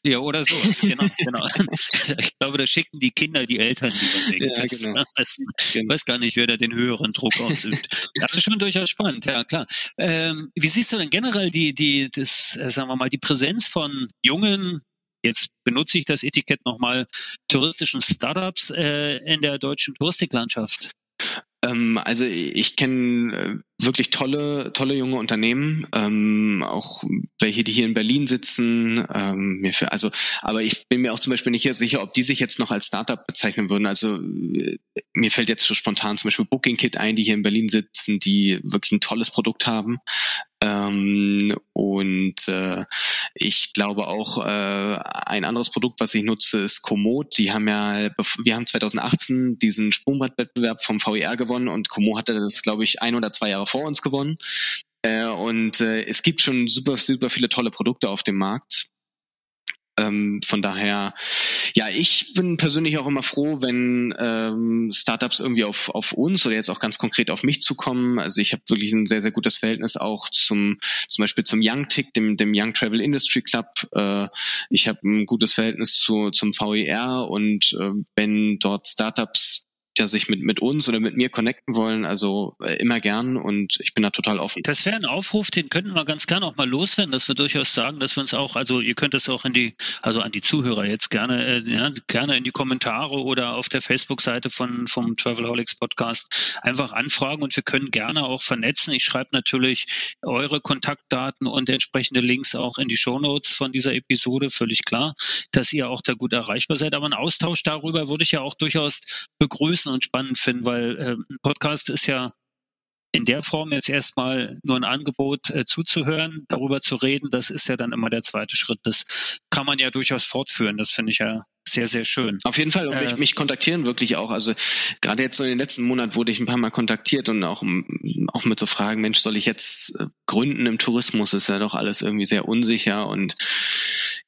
S3: Ja, oder sowas, genau, genau. Ich glaube, da schicken die Kinder die Eltern lieber weg. Ja, genau. das, genau. weiß gar nicht, wer da den höheren Druck ausübt. Das ist schon durchaus spannend, ja klar. Ähm, wie siehst du denn generell die, die, das, äh, sagen wir mal, die Präsenz von jungen Jetzt benutze ich das Etikett nochmal touristischen Startups äh, in der deutschen Touristiklandschaft.
S4: Ähm, also ich kenne äh, wirklich tolle, tolle junge Unternehmen, ähm, auch welche, die hier in Berlin sitzen. Ähm, mir für, also, aber ich bin mir auch zum Beispiel nicht sicher, ob die sich jetzt noch als Startup bezeichnen würden. Also äh, mir fällt jetzt so spontan zum Beispiel Booking Kit ein, die hier in Berlin sitzen, die wirklich ein tolles Produkt haben. Ähm, und äh, ich glaube auch, äh, ein anderes Produkt, was ich nutze, ist Komoot. Die haben ja, wir haben 2018 diesen Sprungbrettwettbewerb vom VER gewonnen und Komoot hatte das, glaube ich, ein oder zwei Jahre vor uns gewonnen. Äh, und äh, es gibt schon super, super viele tolle Produkte auf dem Markt. Ähm, von daher, ja, ich bin persönlich auch immer froh, wenn ähm, Startups irgendwie auf, auf uns oder jetzt auch ganz konkret auf mich zukommen. Also ich habe wirklich ein sehr, sehr gutes Verhältnis auch zum zum Beispiel zum Young Tick, dem, dem Young Travel Industry Club. Äh, ich habe ein gutes Verhältnis zu, zum VER und äh, wenn dort Startups ja sich mit, mit uns oder mit mir connecten wollen, also äh, immer gern und ich bin da total offen.
S3: Das wäre ein Aufruf, den könnten wir ganz gerne auch mal loswerden, dass wir durchaus sagen, dass wir uns auch, also ihr könnt es auch in die, also an die Zuhörer jetzt gerne, äh, ja, gerne in die Kommentare oder auf der Facebook-Seite von vom Travelholics Podcast einfach anfragen und wir können gerne auch vernetzen. Ich schreibe natürlich eure Kontaktdaten und entsprechende Links auch in die Show Notes von dieser Episode, völlig klar, dass ihr auch da gut erreichbar seid. Aber ein Austausch darüber würde ich ja auch durchaus begrüßen nutzen und spannend finden, weil äh, ein Podcast ist ja in der Form jetzt erstmal nur ein Angebot äh, zuzuhören, darüber zu reden, das ist ja dann immer der zweite Schritt. Das kann man ja durchaus fortführen. Das finde ich ja sehr, sehr schön.
S4: Auf jeden Fall. Und mich, äh, mich kontaktieren wirklich auch. Also gerade jetzt so in den letzten Monaten wurde ich ein paar Mal kontaktiert und auch, auch mit so Fragen, Mensch, soll ich jetzt äh, gründen im Tourismus? Ist ja doch alles irgendwie sehr unsicher. Und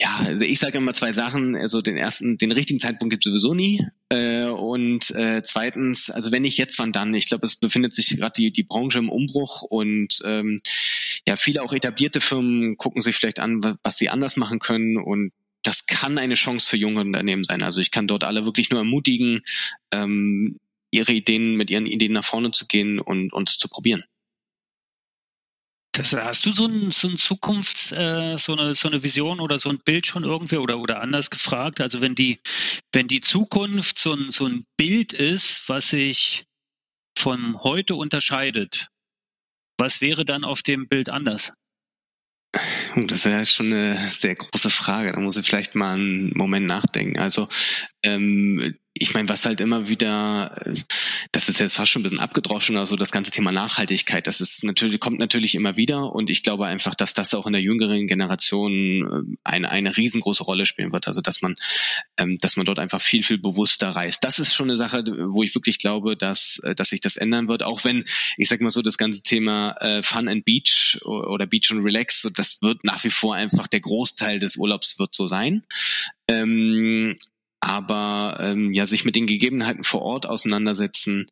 S4: ja, also ich sage immer zwei Sachen. Also den ersten, den richtigen Zeitpunkt gibt es sowieso nie. Äh, und äh, zweitens, also wenn nicht jetzt, wann dann? Ich glaube, es befindet sich gerade die, die Branche im Umbruch und ähm, ja, viele auch etablierte Firmen gucken sich vielleicht an, was sie anders machen können und das kann eine Chance für junge Unternehmen sein. Also ich kann dort alle wirklich nur ermutigen, ähm, ihre Ideen mit ihren Ideen nach vorne zu gehen und, und es zu probieren.
S3: Das, hast du so ein, so ein Zukunfts, äh, so eine, so eine Vision oder so ein Bild schon irgendwie oder, oder anders gefragt? Also wenn die, wenn die Zukunft so ein, so ein Bild ist, was sich von heute unterscheidet, was wäre dann auf dem Bild anders?
S4: Das ist ja schon eine sehr große Frage. Da muss ich vielleicht mal einen Moment nachdenken. Also ähm, ich meine, was halt immer wieder, das ist jetzt fast schon ein bisschen abgedroschen, also das ganze Thema Nachhaltigkeit, das ist natürlich, kommt natürlich immer wieder und ich glaube einfach, dass das auch in der jüngeren Generation äh, eine, eine riesengroße Rolle spielen wird. Also dass man, ähm, dass man dort einfach viel, viel bewusster reist. Das ist schon eine Sache, wo ich wirklich glaube, dass, äh, dass sich das ändern wird, auch wenn, ich sag mal so, das ganze Thema äh, Fun and Beach oder Beach and Relax, das wird nach wie vor einfach der Großteil des Urlaubs wird so sein. Ähm, aber ähm, ja sich mit den Gegebenheiten vor Ort auseinandersetzen,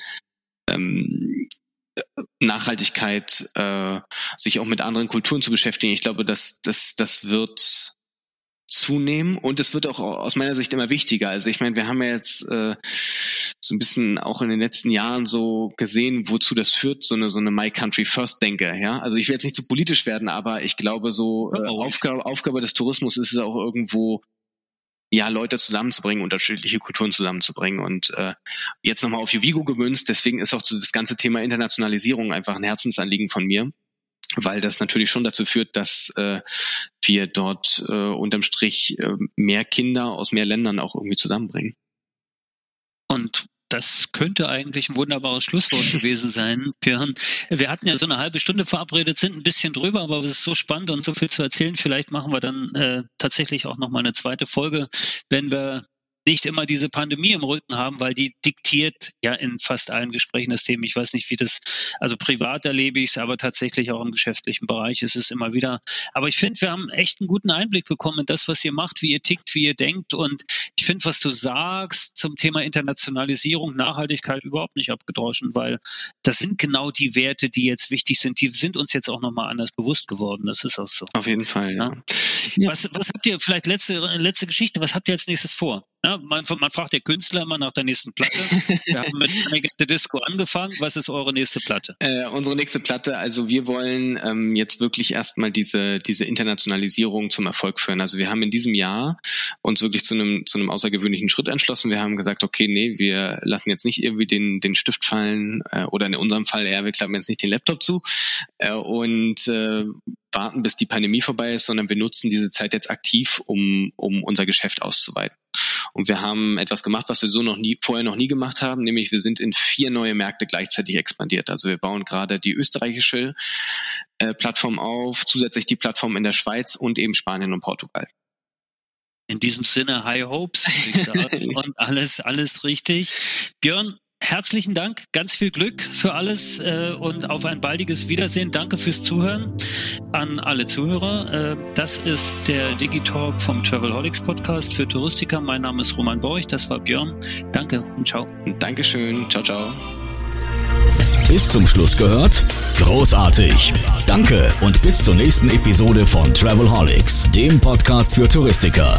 S4: ähm, Nachhaltigkeit, äh, sich auch mit anderen Kulturen zu beschäftigen. Ich glaube, dass das das wird zunehmen und es wird auch aus meiner Sicht immer wichtiger. Also ich meine, wir haben ja jetzt äh, so ein bisschen auch in den letzten Jahren so gesehen, wozu das führt, so eine so eine My Country First Denke. Ja, also ich will jetzt nicht zu so politisch werden, aber ich glaube, so äh, Aufgabe, Aufgabe des Tourismus ist es auch irgendwo ja, Leute zusammenzubringen, unterschiedliche Kulturen zusammenzubringen. Und äh, jetzt nochmal auf Uvigo gemünzt, deswegen ist auch das ganze Thema Internationalisierung einfach ein Herzensanliegen von mir, weil das natürlich schon dazu führt, dass äh, wir dort äh, unterm Strich äh, mehr Kinder aus mehr Ländern auch irgendwie zusammenbringen.
S3: Und das könnte eigentlich ein wunderbares Schlusswort gewesen sein, Björn. Wir hatten ja so eine halbe Stunde verabredet, sind ein bisschen drüber, aber es ist so spannend und so viel zu erzählen. Vielleicht machen wir dann äh, tatsächlich auch noch mal eine zweite Folge, wenn wir nicht immer diese Pandemie im Rücken haben, weil die diktiert ja in fast allen Gesprächen das Thema. Ich weiß nicht, wie das, also privat erlebe ich es, aber tatsächlich auch im geschäftlichen Bereich ist es immer wieder. Aber ich finde, wir haben echt einen guten Einblick bekommen in das, was ihr macht, wie ihr tickt, wie ihr denkt. Und ich finde, was du sagst zum Thema Internationalisierung, Nachhaltigkeit überhaupt nicht abgedroschen, weil das sind genau die Werte, die jetzt wichtig sind. Die sind uns jetzt auch nochmal anders bewusst geworden. Das ist auch so.
S4: Auf jeden Fall, ja.
S3: ja. Was, was habt ihr, vielleicht letzte, letzte Geschichte, was habt ihr als nächstes vor? Ja, man, man, fragt der Künstler immer nach der nächsten Platte. Wir haben mit The Disco angefangen. Was ist eure nächste Platte?
S4: Äh, unsere nächste Platte, also wir wollen ähm, jetzt wirklich erstmal diese, diese Internationalisierung zum Erfolg führen. Also wir haben in diesem Jahr uns wirklich zu einem, zu einem außergewöhnlichen Schritt entschlossen. Wir haben gesagt, okay, nee, wir lassen jetzt nicht irgendwie den, den Stift fallen äh, oder in unserem Fall eher, wir klappen jetzt nicht den Laptop zu äh, und äh, warten, bis die Pandemie vorbei ist, sondern wir nutzen diese Zeit jetzt aktiv, um, um unser Geschäft auszuweiten. Und wir haben etwas gemacht, was wir so noch nie, vorher noch nie gemacht haben, nämlich wir sind in vier neue Märkte gleichzeitig expandiert. Also wir bauen gerade die österreichische äh, Plattform auf, zusätzlich die Plattform in der Schweiz und eben Spanien und Portugal.
S3: In diesem Sinne, High Hopes und alles, alles richtig. Björn, herzlichen Dank, ganz viel Glück für alles äh, und auf ein baldiges Wiedersehen. Danke fürs Zuhören an alle Zuhörer. Äh, das ist der Digitalk vom Travelholics Podcast für Touristiker. Mein Name ist Roman Borch, das war Björn. Danke und ciao.
S4: Dankeschön, ciao, ciao.
S2: Bis zum Schluss gehört? Großartig. Danke und bis zur nächsten Episode von Travelholics, dem Podcast für Touristiker.